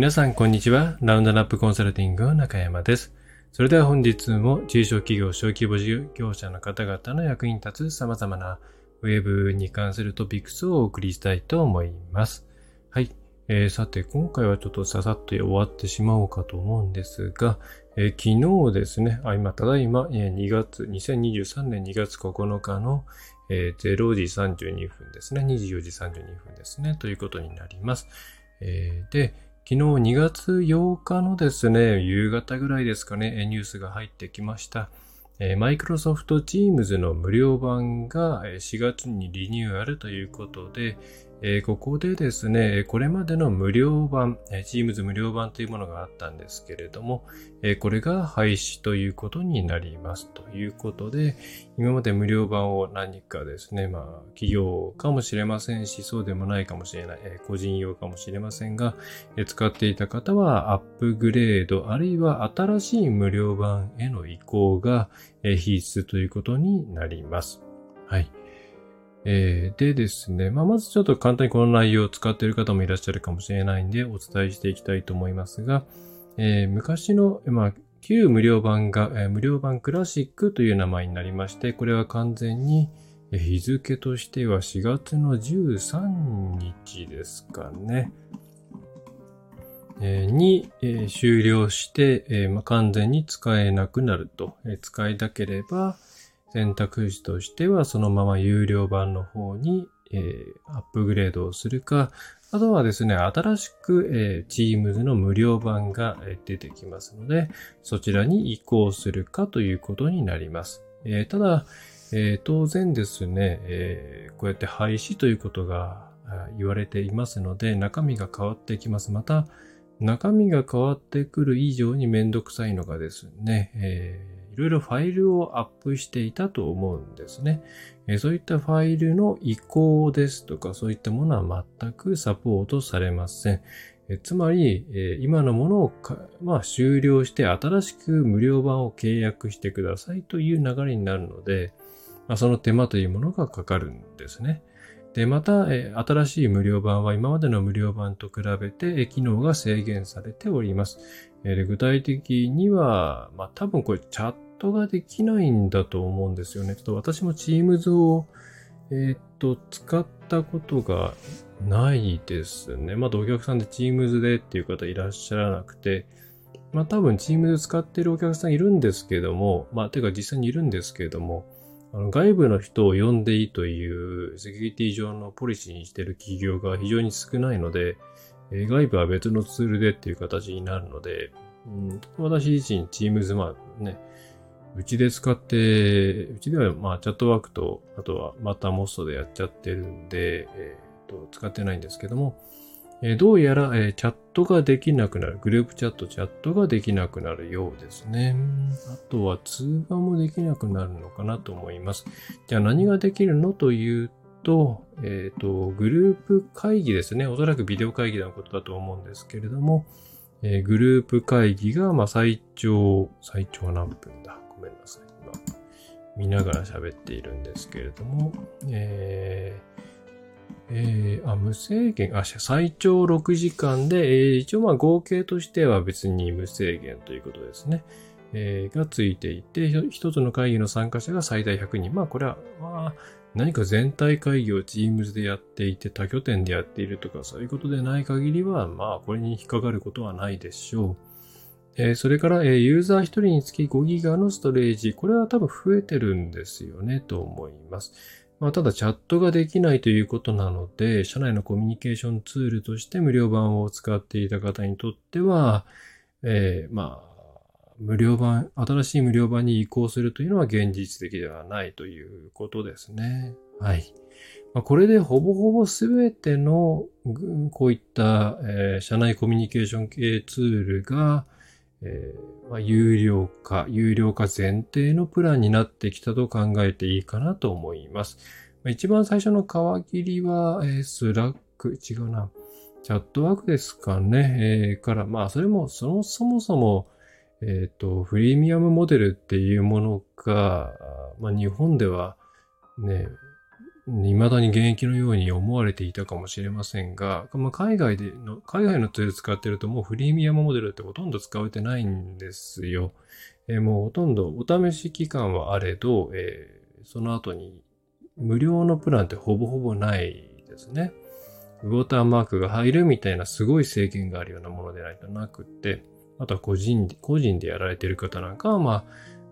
皆さん、こんにちは。ラウンドナップコンサルティングの中山です。それでは本日も中小企業、小規模事業者の方々の役に立つ様々なウェブに関するトピックスをお送りしたいと思います。はい。えー、さて、今回はちょっとささっと終わってしまおうかと思うんですが、えー、昨日ですね、あ今、ただいま、え、2月、2023年2月9日の、えー、0時32分ですね、24時32分ですね、ということになります。え、で、昨日2月8日のですね、夕方ぐらいですかね、ニュースが入ってきました。マイクロソフト Teams の無料版が4月にリニューアルということで、えー、ここでですね、これまでの無料版、Teams 無料版というものがあったんですけれども、えー、これが廃止ということになります。ということで、今まで無料版を何かですね、まあ、企業かもしれませんし、そうでもないかもしれない、えー、個人用かもしれませんが、え使っていた方はアップグレード、あるいは新しい無料版への移行が、え必須ということになります。はい。えー、でですね、まあ、まずちょっと簡単にこの内容を使っている方もいらっしゃるかもしれないんで、お伝えしていきたいと思いますが、えー、昔の、まあ、旧無料版が、えー、無料版クラシックという名前になりまして、これは完全に日付としては4月の13日ですかね。に、終了して、まあ、完全に使えなくなると。使いたければ、選択肢としてはそのまま有料版の方に、えー、アップグレードをするか、あとはですね、新しく、えー、Teams の無料版が出てきますので、そちらに移行するかということになります。えー、ただ、えー、当然ですね、えー、こうやって廃止ということが言われていますので、中身が変わってきます。また、中身が変わってくる以上にめんどくさいのがですね、えーいろいろファイルをアップしていたと思うんですね。そういったファイルの移行ですとか、そういったものは全くサポートされません。つまり、今のものをまあ、終了して新しく無料版を契約してくださいという流れになるので、まあ、その手間というものがかかるんですね。で、また、新しい無料版は今までの無料版と比べて、機能が制限されております。え具体的には、まあ、多分これチャットができないんだと思うんですよね。ちょっと私も Teams を、えー、っと、使ったことがないですね。まだお客さんで Teams でっていう方いらっしゃらなくて、まあ多分 Teams 使ってるお客さんいるんですけども、まあてか実際にいるんですけども、あの外部の人を呼んでいいというセキュリティ上のポリシーにしてる企業が非常に少ないので、え外部は別のツールでっていう形になるので、うん、私自身 Teams、まあね、うちで使って、うちではまあチャットワークと、あとはまたモストでやっちゃってるんで、え、ー、と、使ってないんですけども、えー、どうやら、えー、チャットができなくなる、グループチャット、チャットができなくなるようですね。あとは通話もできなくなるのかなと思います。じゃあ何ができるのというと、えっ、ー、と、グループ会議ですね。おそらくビデオ会議のことだと思うんですけれども、えー、グループ会議が、まあ、最長、最長何分だごめんなさい。今、見ながら喋っているんですけれども、えー、えー、あ、無制限、あ、最長6時間で、えー、一応まあ合計としては別に無制限ということですね。えー、がついていて、一つの会議の参加者が最大100人。まあこれは、まあ、何か全体会議を Teams でやっていて多拠点でやっているとかそういうことでない限りは、まあこれに引っかかることはないでしょう。え、それから、え、ユーザー1人につき5ギガのストレージ。これは多分増えてるんですよね、と思います。まあ、ただチャットができないということなので、社内のコミュニケーションツールとして無料版を使っていた方にとっては、えー、まあ、無料版、新しい無料版に移行するというのは現実的ではないということですね。はい。まあ、これでほぼほぼすべての、こういった、えー、社内コミュニケーション系ツールが、えー、まあ、有料化、有料化前提のプランになってきたと考えていいかなと思います。ま、一番最初の皮切りは、えー、スラック、違うな。チャットワークですかね。えー、から、まあ、それも、そもそもそも、えっ、ー、と、フリーミアムモデルっていうものが、まあ、日本では、ね、未だに現役のように思われていたかもしれませんが、まあ、海外での、海外のツール使ってるともうフリーミアムモデルってほとんど使われてないんですよ。えー、もうほとんどお試し期間はあれど、えー、その後に無料のプランってほぼほぼないですね。ウォーターマークが入るみたいなすごい制限があるようなものでないとなくって、あとは個人、個人でやられている方なんかは、まあ、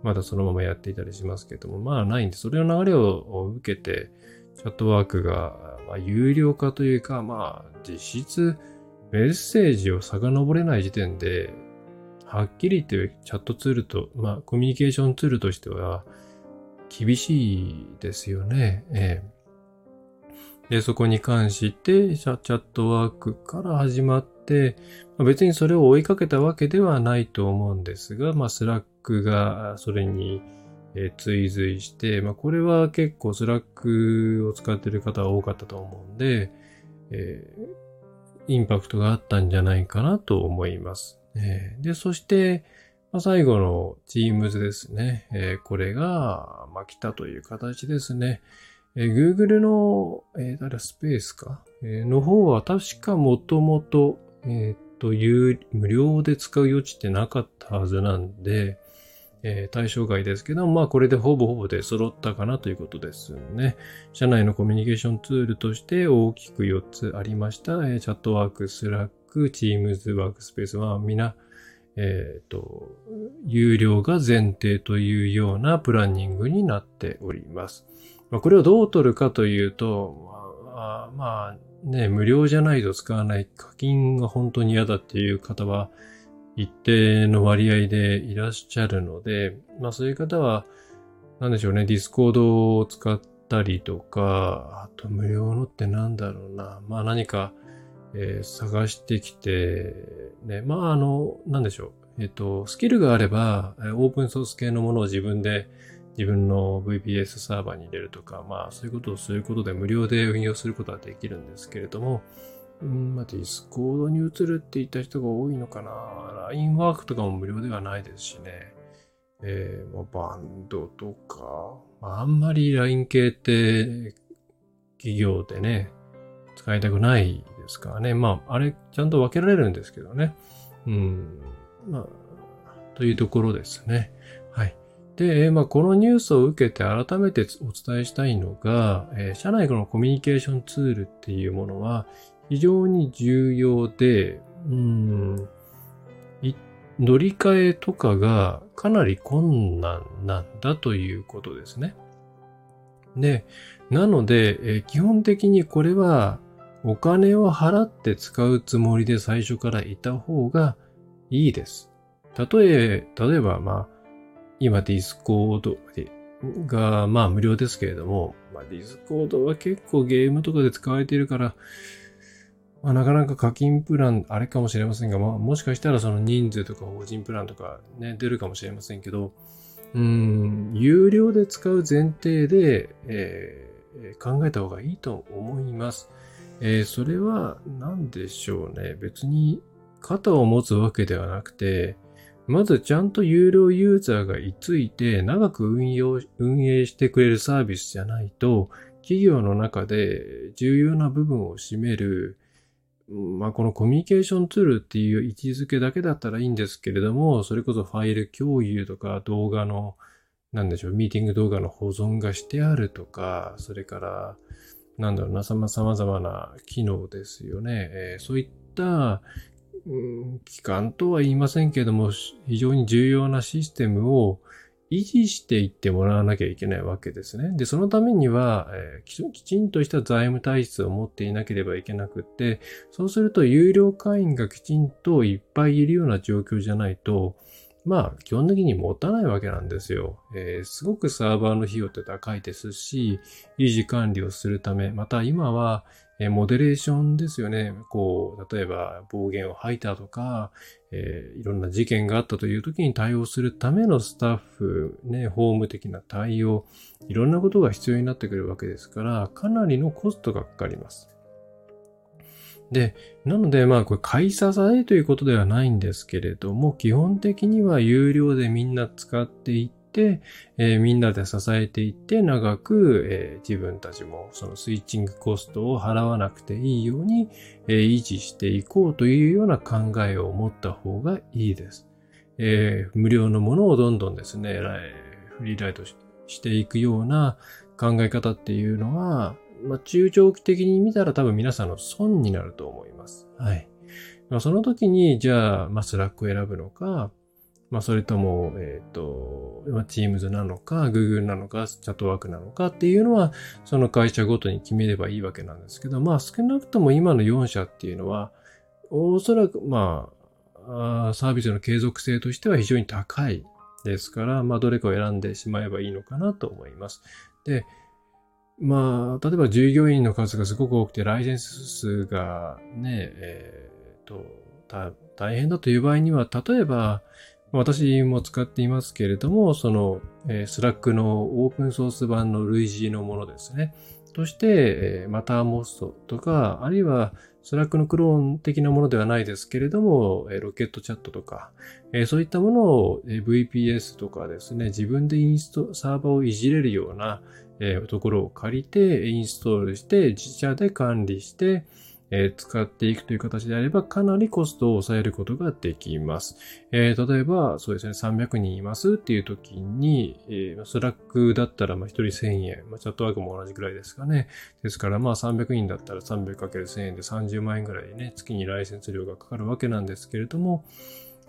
まだそのままやっていたりしますけども、まあないんで、それの流れを受けて、チャットワークが、まあ、有料化というか、まあ、実質、メッセージを遡れない時点で、はっきり言ってチャットツールと、まあ、コミュニケーションツールとしては、厳しいですよね。ええ。で、そこに関して、チャットワークから始まって、別にそれを追いかけたわけではないと思うんですが、まあ、スラックがそれに追随して、まあ、これは結構スラックを使っている方は多かったと思うんで、えー、インパクトがあったんじゃないかなと思います。えー、で、そして、まあ、最後の Teams ですね。えー、これが、まあ、来たという形ですね。えー、Google の、えー、誰スペースか、えー、の方は確かもともと、えっ、と、いう無料で使う余地ってなかったはずなんで、えー、対象外ですけど、まあこれでほぼほぼで揃ったかなということですね。社内のコミュニケーションツールとして大きく4つありました。えー、チャットワーク、スラック、チームズ、ワークスペースは皆、えっ、ー、と、有料が前提というようなプランニングになっております。まあ、これをどう取るかというと、まあ、まあ、ね、無料じゃないと使わない課金が本当に嫌だっていう方は一定の割合でいらっしゃるので、まあそういう方は、なんでしょうね、ディスコードを使ったりとか、あと無料のってなんだろうな、まあ何か、えー、探してきて、ね、まああの、なんでしょう、えっ、ー、と、スキルがあれば、オープンソース系のものを自分で自分の VPS サーバーに入れるとか、まあそういうことをすることで無料で運用することはできるんですけれども、うん、まあ、ディスコードに移るって言った人が多いのかな。LINE ワークとかも無料ではないですしね。えー、まあ、バンドとか、まあ、あんまり LINE 系って企業でね、使いたくないですからね。まあ、あれ、ちゃんと分けられるんですけどね。うん。まあ、というところですね。はい。で、まあ、このニュースを受けて改めてお伝えしたいのが、えー、社内のコミュニケーションツールっていうものは非常に重要で、うん、乗り換えとかがかなり困難なんだということですね。で、なので、えー、基本的にこれはお金を払って使うつもりで最初からいた方がいいです。例え、例えば、まあ、今ディスコードが、まあ無料ですけれども、まあディスコードは結構ゲームとかで使われているから、まあ、なかなか課金プランあれかもしれませんが、まあ、もしかしたらその人数とか法人プランとかね、出るかもしれませんけど、うん、有料で使う前提で、えー、考えた方がいいと思います。えー、それは何でしょうね。別に肩を持つわけではなくて、まずちゃんと有料ユーザーがいついて長く運用、運営してくれるサービスじゃないと、企業の中で重要な部分を占める、まあ、このコミュニケーションツールっていう位置づけだけだったらいいんですけれども、それこそファイル共有とか動画の、なんでしょう、ミーティング動画の保存がしてあるとか、それから、なんだろうな、様々な機能ですよね。えー、そういった機関とは言いませんけれども、非常に重要なシステムを維持していってもらわなきゃいけないわけですね。で、そのためには、えー、きちんとした財務体質を持っていなければいけなくって、そうすると有料会員がきちんといっぱいいるような状況じゃないと、まあ、基本的に持たないわけなんですよ。えー、すごくサーバーの費用って高いですし、維持管理をするため、また今は、えモデレーションですよね。こう、例えば暴言を吐いたとか、えー、いろんな事件があったという時に対応するためのスタッフ、ね、法務的な対応、いろんなことが必要になってくるわけですから、かなりのコストがかかります。で、なので、まあ、これ、買い支えということではないんですけれども、基本的には有料でみんな使っていって、えー、みんなで支えていって長く、えー、自分たちもそのスイッチングコストを払わなくていいように、えー、維持していこうというような考えを持った方がいいです。えー、無料のものをどんどんですね、フリーライドしていくような考え方っていうのは、まあ、中長期的に見たら多分皆さんの損になると思います。はい。まあ、その時に、じゃあ、まあ、スラックを選ぶのか、まあ、それとも、えっ、ー、と、まあ、Teams なのか、Google なのか、チャットワークなのかっていうのは、その会社ごとに決めればいいわけなんですけど、まあ、少なくとも今の4社っていうのは、おそらく、ま、あサービスの継続性としては非常に高いですから、まあ、どれかを選んでしまえばいいのかなと思います。で、まあ、例えば従業員の数がすごく多くて、ライセンス数がね、えっ、ー、と、大変だという場合には、例えば、私も使っていますけれども、その、えー、スラックのオープンソース版の類似のものですね。として、えー、マターモストとか、あるいはスラックのクローン的なものではないですけれども、え、ロケットチャットとか、え、そういったものを、え、VPS とかですね、自分でインスト、サーバーをいじれるような、え、ところを借りて、インストールして、自社で管理して、え使っていくという形であれば、かなりコストを抑えることができます。えー、例えば、そうですね、300人いますっていう時に、えー、スラックだったら、ま1人1000円、まあ、チャットワークも同じくらいですかね。ですから、まあ300人だったら 300×1000 円で30万円ぐらいね、月にライセンス料がかかるわけなんですけれども、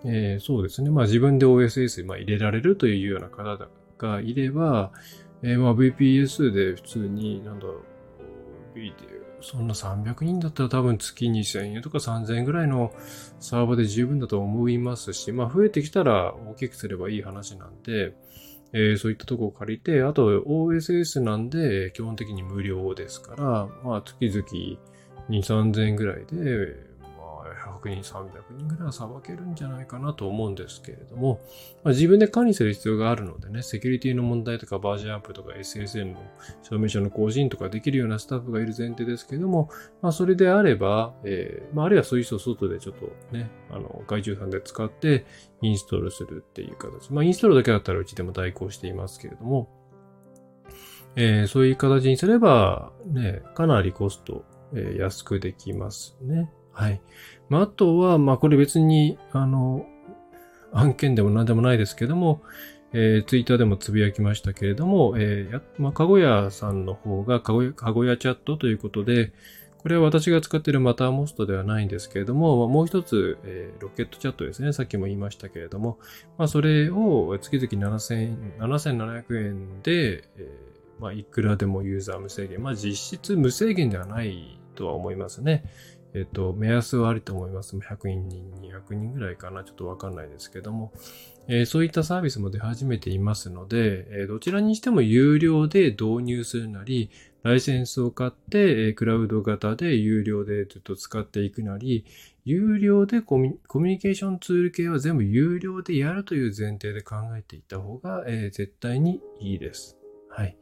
えー、そうですね、まあ自分で OSS、まあ、入れられるというような方がいれば、えー、まあ VPS で普通に、なんだろう、そんな300人だったら多分月2000円とか3000円ぐらいのサーバーで十分だと思いますし、まあ増えてきたら大きくすればいい話なんで、えー、そういったとこを借りて、あと OSS なんで基本的に無料ですから、まあ月々2、3000円ぐらいで、100人、300人ぐらいはさばけるんじゃないかなと思うんですけれども、まあ、自分で管理する必要があるのでね、セキュリティの問題とかバージョンアップとか SSN の証明書の更新とかできるようなスタッフがいる前提ですけれども、まあ、それであれば、えー、まあ、あるいはそういう人を外でちょっとね、あの、外注さんで使ってインストールするっていう形。まあ、インストールだけだったらうちでも代行していますけれども、えー、そういう形にすれば、ね、かなりコスト、えー、安くできますね。はい。まあ、あとは、まあ、これ別に、あの、案件でも何でもないですけども、えー、ツイッターでもつぶやきましたけれども、えー、まあ、かごやさんの方が、かごや、かごやチャットということで、これは私が使っているマターモストではないんですけれども、もう一つ、えー、ロケットチャットですね。さっきも言いましたけれども、まあ、それを月々7000 7700円で、えー、まあ、いくらでもユーザー無制限。まあ、実質無制限ではないとは思いますね。えっと、目安はあると思います。100人、200人ぐらいかな。ちょっとわかんないですけども、えー、そういったサービスも出始めていますので、えー、どちらにしても有料で導入するなり、ライセンスを買って、えー、クラウド型で有料でずっと使っていくなり、有料でコミュニケーションツール系は全部有料でやるという前提で考えていった方が、え絶対にいいです。はい。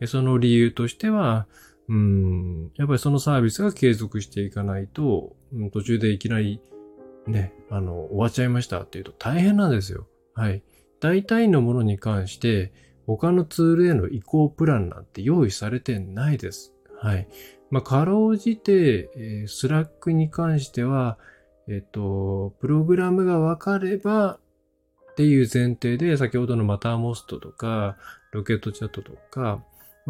でその理由としては、うん、やっぱりそのサービスが継続していかないと、うん、途中でいきなりね、あの、終わっちゃいましたっていうと大変なんですよ。はい。大体のものに関して、他のツールへの移行プランなんて用意されてないです。はい。まあ、かろうじて、えー、スラックに関しては、えっ、と、プログラムがわかればっていう前提で、先ほどのマターモストとか、ロケットチャットとか、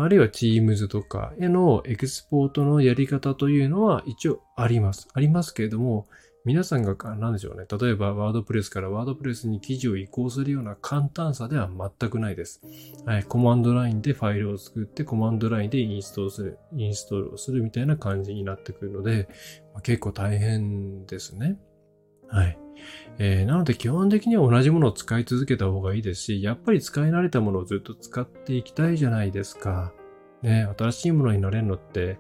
あるいは Teams とかへのエクスポートのやり方というのは一応あります。ありますけれども、皆さんが、何でしょうね。例えば、ワードプレスからワードプレスに記事を移行するような簡単さでは全くないです。はい。コマンドラインでファイルを作って、コマンドラインでインストールする、インストールをするみたいな感じになってくるので、まあ、結構大変ですね。はい。えー、なので基本的には同じものを使い続けた方がいいですし、やっぱり使い慣れたものをずっと使っていきたいじゃないですか。ね、新しいものになれるのって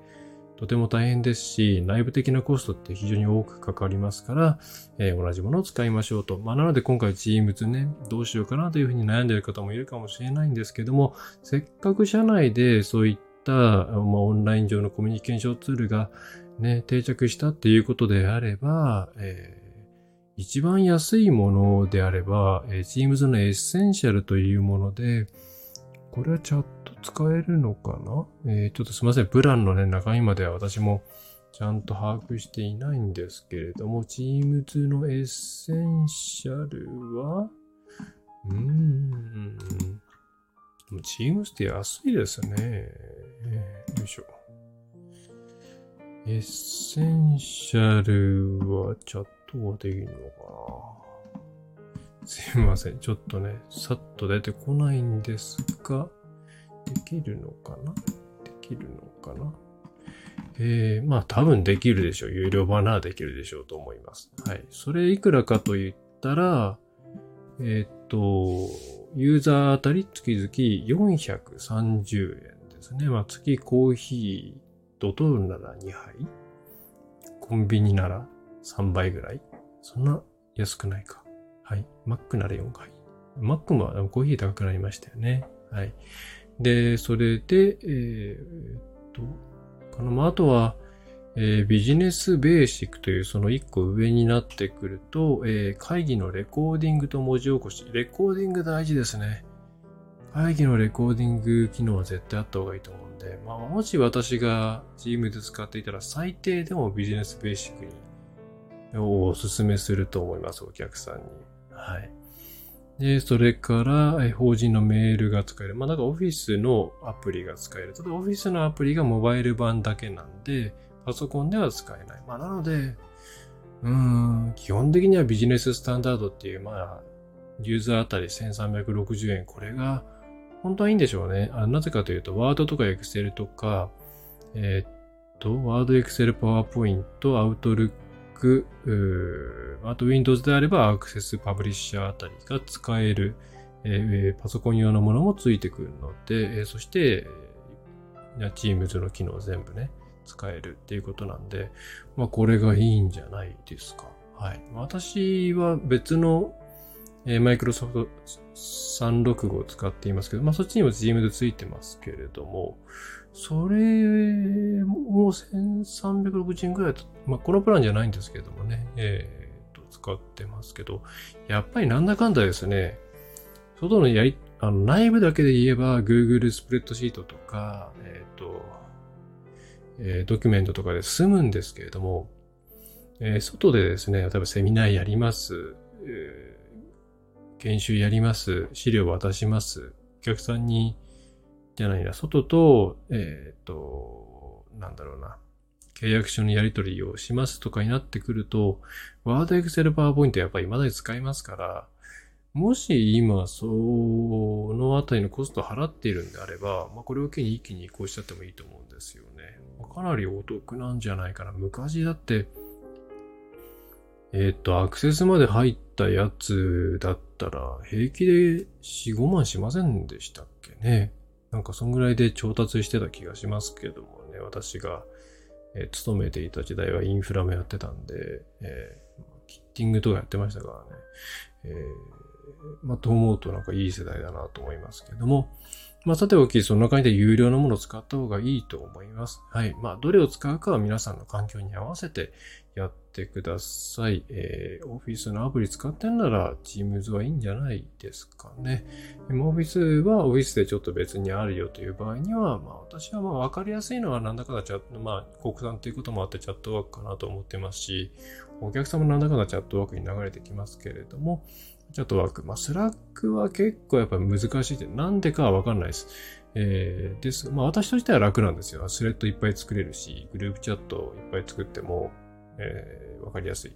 とても大変ですし、内部的なコストって非常に多くかかりますから、えー、同じものを使いましょうと。まあ、なので今回 Teams ね、どうしようかなというふうに悩んでいる方もいるかもしれないんですけども、せっかく社内でそういった、まあ、オンライン上のコミュニケーションツールがね、定着したっていうことであれば、えー一番安いものであれば、えー、Teams のエッセンシャルというもので、これはチャット使えるのかな？えー、ちょっとすいません。プランのね、中身までは私もちゃんと把握していないんですけれども、Teams のエッセンシャルは、うーん、Teams って安いですね。えー、よいしょ。エッセンシャルはチャットとはできるのかなすいません。ちょっとね、さっと出てこないんですが、できるのかな？できるのかな？えー、まあ多分できるでしょう。有料版ならできるでしょうと思います。はい。それいくらかと言ったら、えー、っと、ユーザーあたり月々430円ですね。まあ月コーヒードトールなら2杯コンビニなら3倍ぐらい？そんな安くないか。はい。マックなら4杯。マックもコーヒー高くなりましたよね。はい。で、それで、えー、っと、かな。まあ、あとは、えー、ビジネスベーシックというその一個上になってくると、えー、会議のレコーディングと文字起こし。レコーディング大事ですね。会議のレコーディング機能は絶対あった方がいいと思うんで、まあ、もし私が Teams で使っていたら最低でもビジネスベーシックにをお勧めすると思います、お客さんに。はい。で、それから、法人のメールが使える。まあ、なんかオフィスのアプリが使える。ただオフィスのアプリがモバイル版だけなんで、パソコンでは使えない。まあ、なので、うん、基本的にはビジネススタンダードっていう、まあ、ユーザーあたり1360円。これが、本当はいいんでしょうね。あなぜかというと、ワードとかエクセルとか、えー、っと、ワード、エクセル、パワーポイント、アウトルック、あと Windows であれば Access Publisher あたりが使える、えー、パソコン用のものもついてくるので、えー、そして、Teams の機能全部ね、使えるっていうことなんで、まあこれがいいんじゃないですか。はい。私は別の、えー、Microsoft 365を使っていますけど、まあそっちにも Teams ついてますけれども、それも1360円くらいと、まあ、このプランじゃないんですけれどもね、えー、と、使ってますけど、やっぱりなんだかんだですね、外のやり、あの、内部だけで言えば Google スプレッドシートとか、えっ、ー、と、えー、ドキュメントとかで済むんですけれども、えー、外でですね、例えばセミナーやります、えー、研修やります、資料渡します、お客さんにじゃないな、外と、えっ、ー、と、なんだろうな、契約書のやり取りをしますとかになってくると、ワード、エクセル、パワーポイントやっぱり未だに使いますから、もし今、そのあたりのコストを払っているんであれば、まあ、これを機に一気に移行しちゃってもいいと思うんですよね。かなりお得なんじゃないかな。昔だって、えっ、ー、と、アクセスまで入ったやつだったら、平気で4、5万しませんでしたっけね。なんかそんぐらいで調達してた気がしますけどもね、私が、え、勤めていた時代はインフラもやってたんで、えー、キッティングとかやってましたからね、えー、まあ、と思うとなんかいい世代だなと思いますけども、まあ、さておき、そんな感じで有料のものを使った方がいいと思います。はい。まあ、どれを使うかは皆さんの環境に合わせてやってください。えー、オフィスのアプリ使ってんなら Teams はいいんじゃないですかね。オフィスはオフィスでちょっと別にあるよという場合には、まあ私はまあわかりやすいのはなんだかだチャット、まあ国産ということもあってチャットワークかなと思ってますし、お客様なんだかんだチャットワークに流れてきますけれども、チャットワーク。まあ、スラックは結構やっぱ難しいって、なんでかはわかんないです。えー、です。まあ、私としては楽なんですよ。スレッドいっぱい作れるし、グループチャットいっぱい作っても、えー、わかりやすい。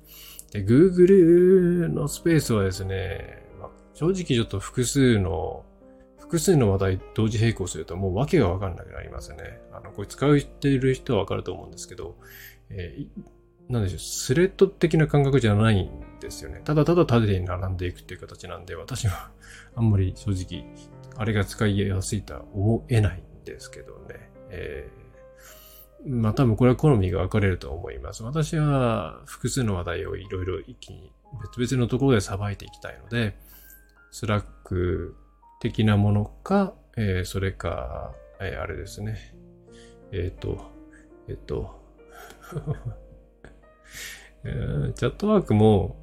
で、Google のスペースはですね、まあ、正直ちょっと複数の、複数の話題同時並行するともう訳がわかんなくなりますね。あの、これ使っている人はわかると思うんですけど、えー、なんでしょう、スレッド的な感覚じゃないんですよね。ただただ縦に並んでいくっていう形なんで、私は あんまり正直、あれが使いやすいとは思えないんですけどね。えー、まあ多分これは好みが分かれると思います。私は複数の話題をいろいろ一気に別々のところでさばいていきたいので、スラック的なものか、えー、それか、えー、あれですね。えっ、ー、と、えっ、と チャットワークも、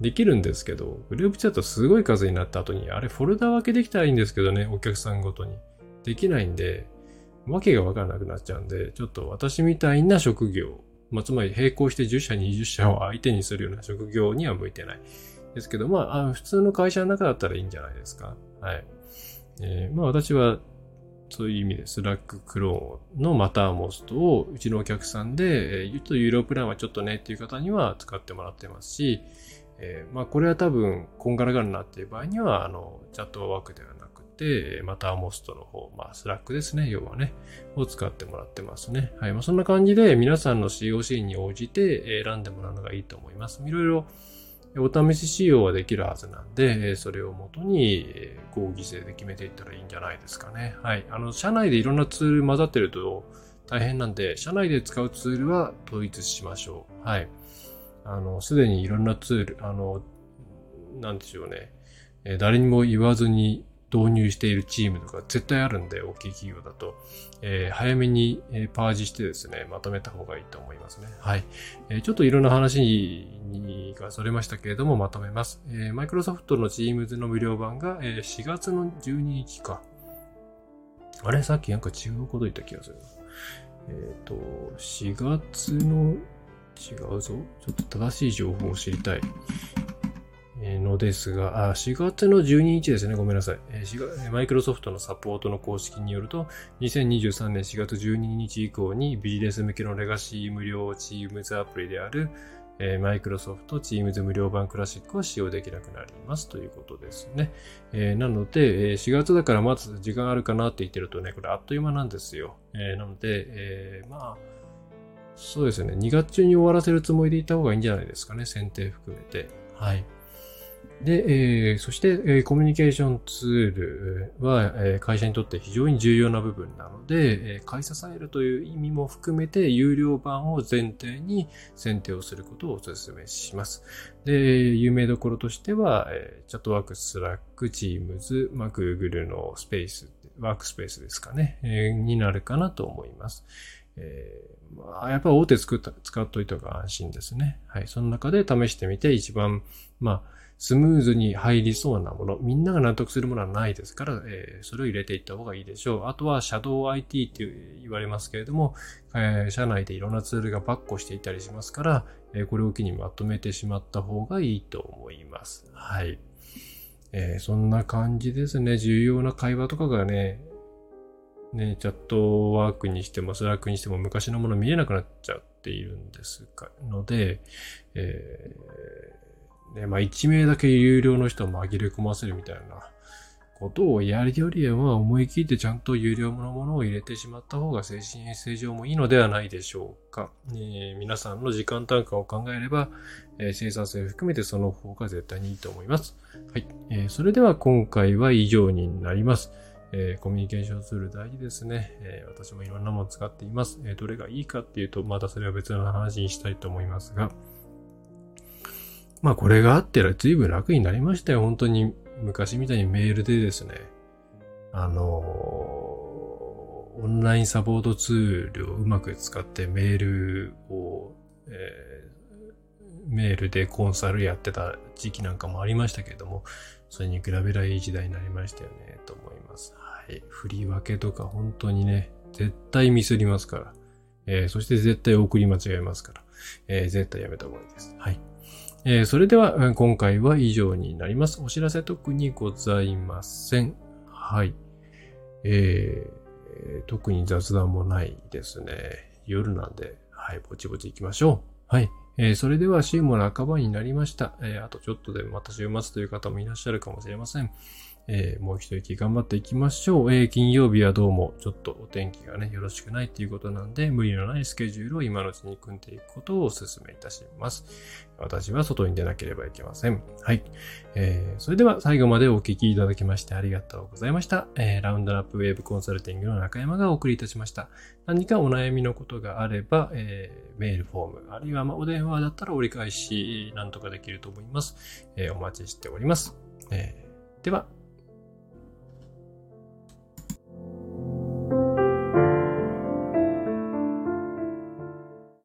できるんですけど、グループチャットすごい数になった後に、あれフォルダ分けできたらいいんですけどね、お客さんごとに。できないんで、わけがわからなくなっちゃうんで、ちょっと私みたいな職業、まあ、つまり並行して10社、20社を相手にするような職業には向いてない。ですけど、まあ、あ普通の会社の中だったらいいんじゃないですか。はい。えー、まあ私は、そういう意味で、スラッククローンのマターモストをうちのお客さんで、えー、と有料プランはちょっとねっていう方には使ってもらってますし、えー、まあこれは多分、こんがらがるなっていう場合には、あの、チャットワークではなくて、マターモストの方、まあスラックですね、要はね、を使ってもらってますね。はい。まあそんな感じで皆さんの COC に応じて選んでもらうのがいいと思います。いろいろお試し使用はできるはずなんで、それをもとに合議制で決めていったらいいんじゃないですかね。はい。あの、社内でいろんなツール混ざってると大変なんで、社内で使うツールは統一しましょう。はい。あの、すでにいろんなツール、あの、なんでしょうね。誰にも言わずに導入しているチームとか絶対あるんで、大きい企業だと、えー、早めに、えパージしてですね、まとめた方がいいと思いますね。はい。え、ちょっといろんな話にがそれましたけれども、まとめます。えー、マイクロソフトの Teams の無料版が、え、4月の12日か。あれ？さっきなんか違うこと言った気がする。えっ、ー、と、4月の、違うぞ。ちょっと正しい情報を知りたい。のですが、あ4月の12日ですね。ごめんなさい。マイクロソフトのサポートの公式によると、2023年4月12日以降にビジネス向けのレガシー無料チームズアプリである、マイクロソフトチームズ無料版クラシックを使用できなくなりますということですね。えー、なので、4月だからまず時間あるかなって言ってるとね、これあっという間なんですよ。えー、なので、えー、まあ、そうですね。2月中に終わらせるつもりでいた方がいいんじゃないですかね。選定含めて。はい。で、えー、そして、えー、コミュニケーションツールは、えー、会社にとって非常に重要な部分なので、えー、買い支えるという意味も含めて、有料版を前提に選定をすることをお勧めします。で、有名どころとしては、えー、チャットワーク、スラック、チームズ、まあ、Google のスペース、ワークスペースですかね、えー、になるかなと思います。えーまあ、やっぱ大手作った、使っといた方が安心ですね。はい。その中で試してみて一番、まあ、スムーズに入りそうなもの、みんなが納得するものはないですから、えー、それを入れていった方がいいでしょう。あとは、シャドウ IT って言われますけれども、えー、社内でいろんなツールが跋扈していたりしますから、えー、これを機にまとめてしまった方がいいと思います。はい。えー、そんな感じですね。重要な会話とかがね、ね、チャットワークにしても、スラックにしても昔のもの見えなくなっちゃっているんですか、ので、えーね、まあ一名だけ有料の人を紛れ込ませるみたいなことをやるよりは、思い切ってちゃんと有料のものを入れてしまった方が精神衛生上もいいのではないでしょうか。えー、皆さんの時間単価を考えれば、えー、生産性含めてその方が絶対にいいと思います。はい。えー、それでは今回は以上になります。えー、コミュニケーションツール大事ですね。えー、私もいろんなもの使っています。えー、どれがいいかっていうと、またそれは別の話にしたいと思いますが、まあこれがあってら随分楽になりましたよ。本当に昔みたいにメールでですね、あの、オンラインサポートツールをうまく使ってメールを、えー、メールでコンサルやってた時期なんかもありましたけれども、それに比べらいい時代になりましたよね、と思います。はい。振り分けとか本当にね、絶対ミスりますから。えー、そして絶対送り間違えますから。えー、絶対やめた方がいいです。はい。えー、それでは今回は以上になります。お知らせ特にございません。はい。えー、特に雑談もないですね。夜なんで、はい、ぼちぼち行きましょう。はい。えー、それでは週も半ばになりました。えー、あとちょっとでまた週末という方もいらっしゃるかもしれません。えー、もう一息頑張っていきましょう。えー、金曜日はどうもちょっとお天気がね、よろしくないっていうことなんで、無理のないスケジュールを今のうちに組んでいくことをお勧めいたします。私は外に出なければいけません。はい。えー、それでは最後までお聞きいただきましてありがとうございました。えー、ラウンドラップウェーブコンサルティングの中山がお送りいたしました。何かお悩みのことがあれば、えー、メールフォーム、あるいはまお電話だったら折り返し、なんとかできると思います。えー、お待ちしております。えー、では、